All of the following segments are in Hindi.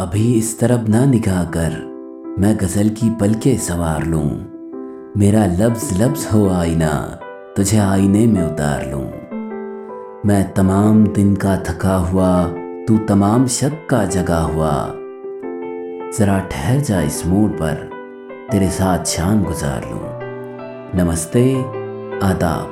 अभी इस तरफ़ ना निगाह कर, मैं गज़ल की पलके सवार लूँ। मेरा लफ्ज लफ्ज हो आईना, तुझे आईने में उतार लूँ। मैं तमाम दिन का थका हुआ, तू तमाम शक का जगा हुआ। जरा ठहर जा इस मोड़ पर, तेरे साथ शाम गुजार लूँ। नमस्ते, आदाब,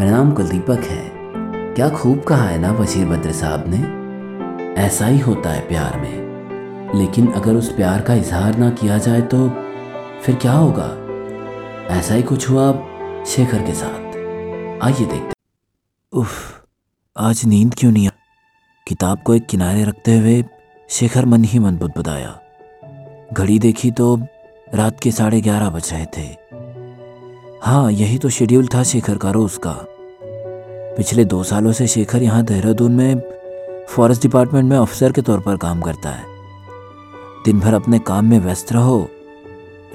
मेरा नाम कुलदीपक है। क्या खूब कहा है ना बशीर बद्र साहब ने? ऐसा ही होता है प्यार में। लेकिन अगर उस प्यार का इजहार ना किया जाए तो फिर क्या होगा? ऐसा ही कुछ हुआ शेखर के साथ। आइए देखते उफ, आज नींद क्यों नहीं आ? किताब को एक किनारे रखते हुए शेखर मन ही मन बुदबुदाया। घड़ी देखी तो रात के साढ़े ग्यारह बज रहे थे। हाँ यही तो शेड्यूल था शेखर का रोज का। पिछले दो सालों से शेखर यहाँ देहरादून में फॉरेस्ट डिपार्टमेंट में ऑफिसर के तौर पर काम करता है। दिन भर अपने काम में व्यस्त रहो।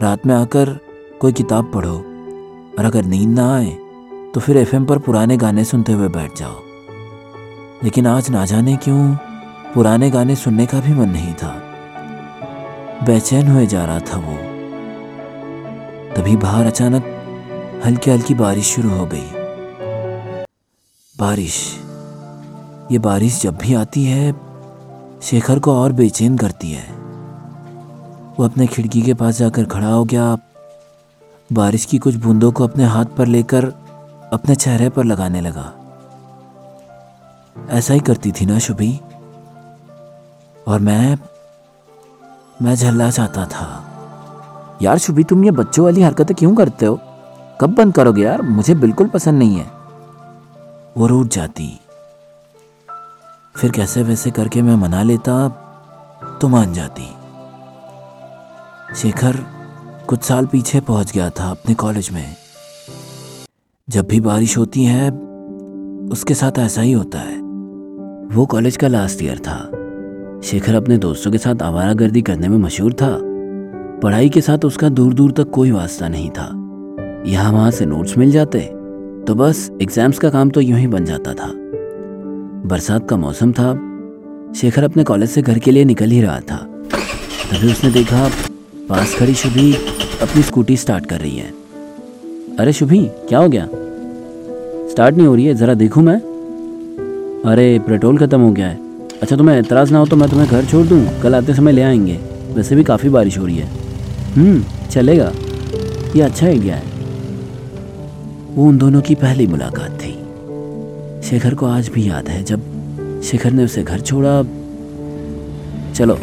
रात में आकर कोई किताब पढ़ो और अगर नींद ना आए तो फिर एफएम पर पुराने गाने सुनते हुए बैठ जाओ। लेकिन आज ना जाने क्यों, पुराने गाने सुनने का भी मन नहीं था। बेचैन हुए जा रहा था वो। तभी बाहर अचानक हल्की हल्की बारिश शुरू हो गई। बारिश। ये बारिश जब भी आती है, शेखर को और बेचैन करती है। वो अपने खिड़की के पास जाकर खड़ा हो गया। बारिश की कुछ बूंदों को अपने हाथ पर लेकर अपने चेहरे पर लगाने लगा। ऐसा ही करती थी ना शुभी। और मैं मैं झल्ला चाहता था। यार शुभी, तुम ये बच्चों वाली हरकतें क्यों करते हो? कब बंद करोगे यार? मुझे बिल्कुल पसंद नहीं है। वो रूठ जाती। फिर कैसे वैसे करके मैं मना लेता तो मान जाती। शेखर कुछ साल पीछे पहुँच गया था अपने कॉलेज में। जब भी बारिश होती है, उसके साथ ऐसा ही होता है। वो कॉलेज का लास्ट ईयर था। शेखर अपने दोस्तों के साथ आवारागर्दी करने में मशहूर था। पढ़ाई के साथ उसका दूर दूर तक कोई वास्ता नहीं था। यहाँ वहाँ से नोट्स मिल जाते तो बस एग्ज़ाम्स का काम तो यूँ ही बन जाता था। बरसात का मौसम था। शेखर अपने कॉलेज से घर के लिए निकल ही रहा था। तभी उसने देखा पास खड़ी शुभी अपनी स्कूटी स्टार्ट कर रही है। अरे शुभी, क्या हो गया? स्टार्ट नहीं हो रही है, ज़रा देखूँ मैं। अरे, पेट्रोल ख़त्म हो गया है। अच्छा तुम्हें एतराज़ ना हो तो मैं तुम्हें घर छोड़ दूँ? कल आते समय ले आएँगे। वैसे भी काफ़ी बारिश हो रही है। हम्म चलेगा। ये अच्छा आइडिया है। वो उन दोनों की पहली मुलाकात थी। शेखर को आज भी याद है, जब शेखर ने उसे घर छोड़ा। चलो,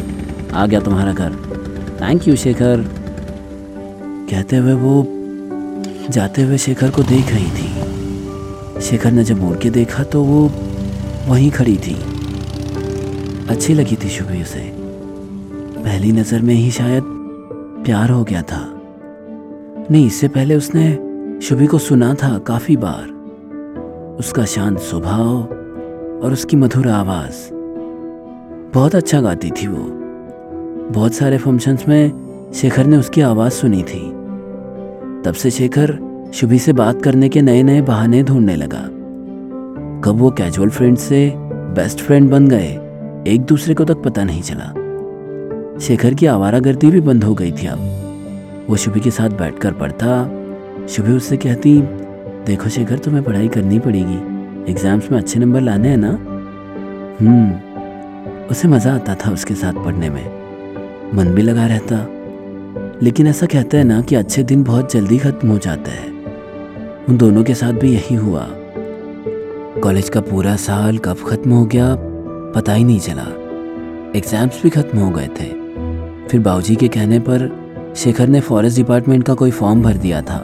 आ गया तुम्हारा घर। थैंक यू शेखर कहते हुए वो जाते हुए शेखर को देख रही थी। शेखर ने जब मोड़ के देखा तो वो वहीं खड़ी थी। अच्छी लगी थी शुभी उसे। पहली नज़र में ही शायद प्यार हो गया था। नहीं, इससे पहले उसने शुभी को सुना था काफ़ी बार। उसका शांत स्वभाव और उसकी मधुर आवाज़। बहुत अच्छा गाती थी वो। बहुत सारे फ़ंक्शंस में शेखर ने उसकी आवाज़ सुनी थी। तब से शेखर शुभी से बात करने के नए नए बहाने ढूँढने लगा। कब वो कैजुअल फ्रेंड से बेस्ट फ्रेंड बन गए, एक दूसरे को तक पता नहीं चला। शेखर की आवारा गर्दी भी बंद हो गई थी अब। वो शुभी के साथ बैठकर पढ़ता। शुभी उससे कहती, देखो शेखर, तुम्हें पढ़ाई करनी पड़ेगी। एग्ज़ाम्स में अच्छे नंबर लाने हैं ना? हम्म। उसे मज़ा आता था उसके साथ पढ़ने में। मन भी लगा रहता। लेकिन ऐसा कहते हैं ना कि अच्छे दिन बहुत जल्दी ख़त्म हो जाते हैं। उन दोनों के साथ भी यही हुआ। कॉलेज का पूरा साल कब ख़त्म हो गया, पता ही नहीं चला। एग्ज़ाम्स भी ख़त्म हो गए थे। फिर बाबूजी के कहने पर शेखर ने फॉरेस्ट डिपार्टमेंट का कोई फॉर्म भर दिया था।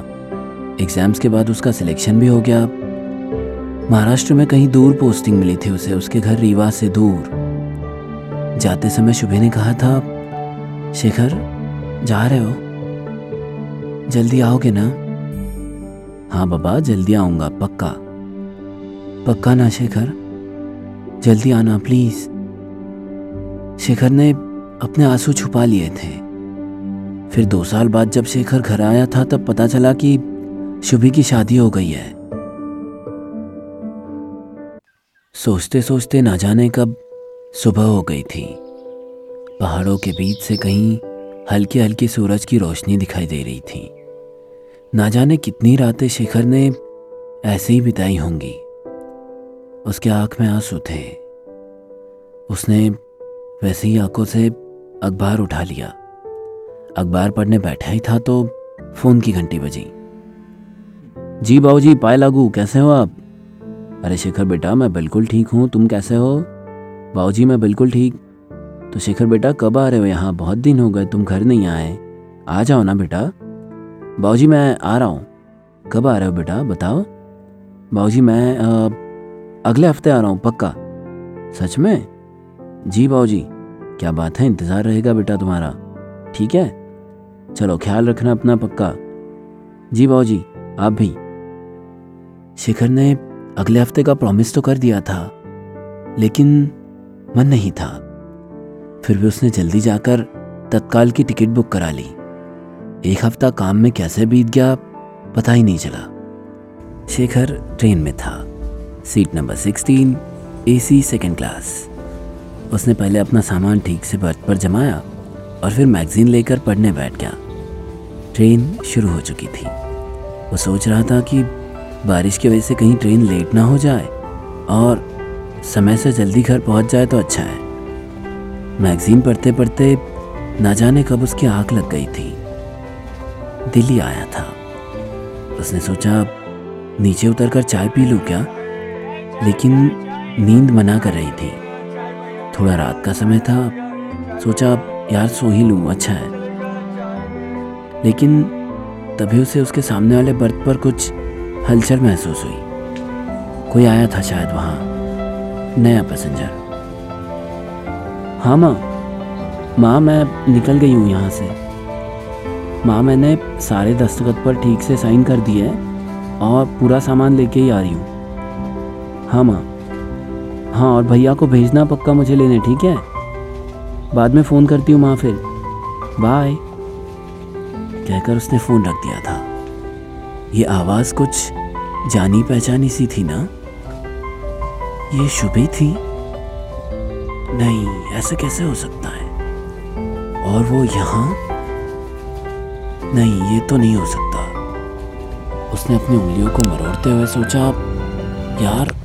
एग्ज़ाम्स के बाद उसका सिलेक्शन भी हो गया। महाराष्ट्र में कहीं दूर पोस्टिंग मिली थी उसे, उसके घर रीवा से दूर। जाते समय शुभे ने कहा था शेखर, जा रहे हो? जल्दी आओगे ना? हाँ बाबा, जल्दी आऊँगा, पक्का। पक्का ना शेखर? जल्दी आना प्लीज़ शेखर ने अपने आँसू छुपा लिए थे। फिर दो साल बाद जब शेखर घर आया था, तब पता चला कि शुभी की शादी हो गई है। सोचते सोचते ना जाने कब सुबह हो गई थी। पहाड़ों के बीच से कहीं हल्की हल्की सूरज की रोशनी दिखाई दे रही थी। ना जाने कितनी रातें शेखर ने ऐसे ही बिताई होंगी। उसके आँख में आँसू थे। उसने वैसे ही आँखों से अखबार उठा लिया। अखबार पढ़ने बैठा ही था तो फ़ोन की घंटी बजी। जी बाबू जी पाए लागू, कैसे हो आप? अरे शेखर बेटा, मैं बिल्कुल ठीक हूँ, तुम कैसे हो? बाबूजी, मैं बिल्कुल ठीक तो शेखर बेटा कब आ रहे हो यहाँ? बहुत दिन हो गए तुम घर नहीं आए। आ जाओ ना बेटा। बाबूजी मैं आ रहा हूँ। कब आ रहे हो बेटा? बताओ। बाबूजी मैं आ, अगले हफ़्ते आ रहा हूँ पक्का। सच में? जी बाबूजी क्या बात है इंतज़ार रहेगा बेटा तुम्हारा। ठीक है? चलो ख्याल रखना अपना पक्का। जी बाबूजी आप भी। शिखर ने अगले हफ़्ते का प्रॉमिस तो कर दिया था लेकिन मन नहीं था। फिर भी उसने जल्दी जाकर तत्काल की टिकट बुक करा ली। एक हफ़्ता काम में कैसे बीत गया, पता ही नहीं चला। शेखर ट्रेन में था। Seat number sixteen AC second class उसने पहले अपना सामान ठीक से बर्थ पर जमाया और फिर मैगजीन लेकर पढ़ने बैठ गया। ट्रेन शुरू हो चुकी थी। वो सोच रहा था कि बारिश की वजह से कहीं ट्रेन लेट ना हो जाए और समय से जल्दी घर पहुँच जाए तो अच्छा है। मैगजीन पढ़ते पढ़ते ना जाने कब उसकी आँख लग गई थी। दिल्ली आया था। उसने सोचा, नीचे उतरकर चाय पी लूँ क्या? लेकिन नींद मना कर रही थी। थोड़ा रात का समय था। सोचा, यार सो ही लूँ अच्छा है। लेकिन तभी उसे उसके सामने वाले बर्थ पर कुछ हलचल महसूस हुई। कोई आया था शायद वहाँ? नया पैसेंजर। हाँ माँ। माँ, मैं निकल गई हूँ यहाँ से। माँ, मैंने सारे दस्तखत पर ठीक से साइन कर दिए और पूरा सामान लेके ही आ रही हूँ। हाँ माँ। हाँ और भैया को भेजना पक्का मुझे लेने, ठीक है? बाद में फ़ोन करती हूँ माँ फिर। बाय। कहकर उसने फ़ोन रख दिया था। ये आवाज़ कुछ जानी पहचानी सी थी ना? ये शुभी थी? नहीं, ऐसा कैसे हो सकता है? और वो यहाँ? नहीं, ये तो नहीं हो सकता। उसने अपनी उंगलियों को मरोड़ते हुए सोचा यार,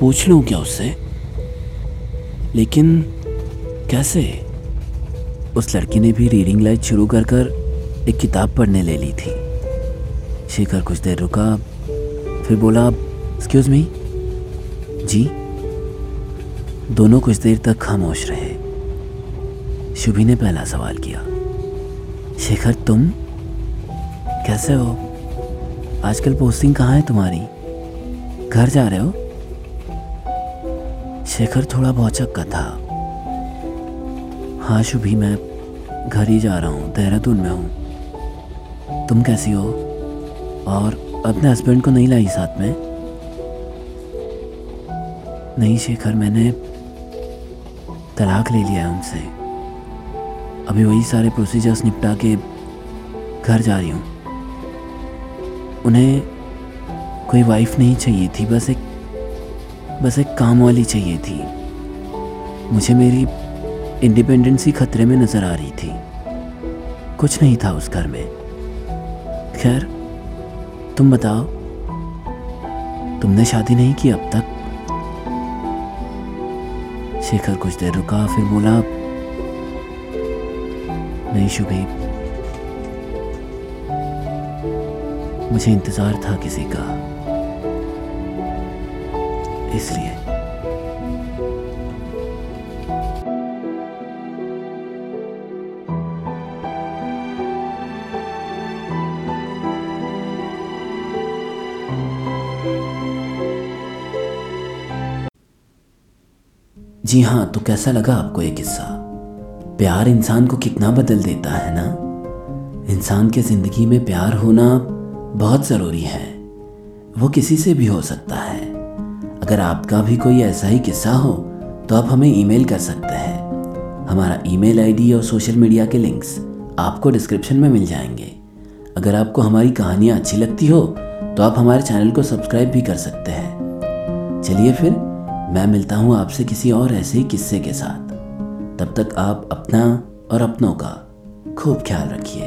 पूछ लूँ क्या उससे? लेकिन कैसे? उस लड़की ने भी रीडिंग लाइट शुरू कर कर एक किताब पढ़ने ले ली थी। शेखर कुछ देर रुका, फिर बोला एक्सक्यूज मी जी? दोनों कुछ देर तक खामोश रहे। शुभी ने पहला सवाल किया, शेखर, तुम कैसे हो? आजकल पोस्टिंग कहाँ है तुम्हारी? घर जा रहे हो? शेखर थोड़ा भौचक का था। हाँ शुभी, मैं घर ही जा रहा हूँ, देहरादून में हूँ। तुम कैसी हो? और अपने हस्बैंड को नहीं लाई साथ में? नहीं शेखर, मैंने तलाक ले लिया है उनसे। अभी वही सारे प्रोसीजर्स निपटा के घर जा रही हूँ। उन्हें कोई वाइफ नहीं चाहिए थी, बस एक बस एक काम वाली चाहिए थी। मुझे मेरी इंडिपेंडेंसी खतरे में नज़र आ रही थी। कुछ नहीं था उस घर में। खैर, तुम बताओ, तुमने शादी नहीं की अब तक? शेखर कुछ देर रुका फिर बोला नहीं शुभी। मुझे इंतज़ार था किसी का। इसलिए जी हाँ तो कैसा लगा आपको ये किस्सा? प्यार इंसान को कितना बदल देता है ना? इंसान के ज़िंदगी में प्यार होना बहुत ज़रूरी है। वो किसी से भी हो सकता है। अगर आपका भी कोई ऐसा ही किस्सा हो तो आप हमें ईमेल कर सकते हैं। हमारा ईमेल आईडी और सोशल मीडिया के लिंक्स आपको डिस्क्रिप्शन में मिल जाएँगे। अगर आपको हमारी कहानियाँ अच्छी लगती हो तो आप हमारे चैनल को सब्सक्राइब भी कर सकते हैं। चलिए फिर मैं मिलता हूँ आपसे किसी और ऐसे किस्से के साथ। तब तक आप अपना और अपनों का खूब ख्याल रखिए।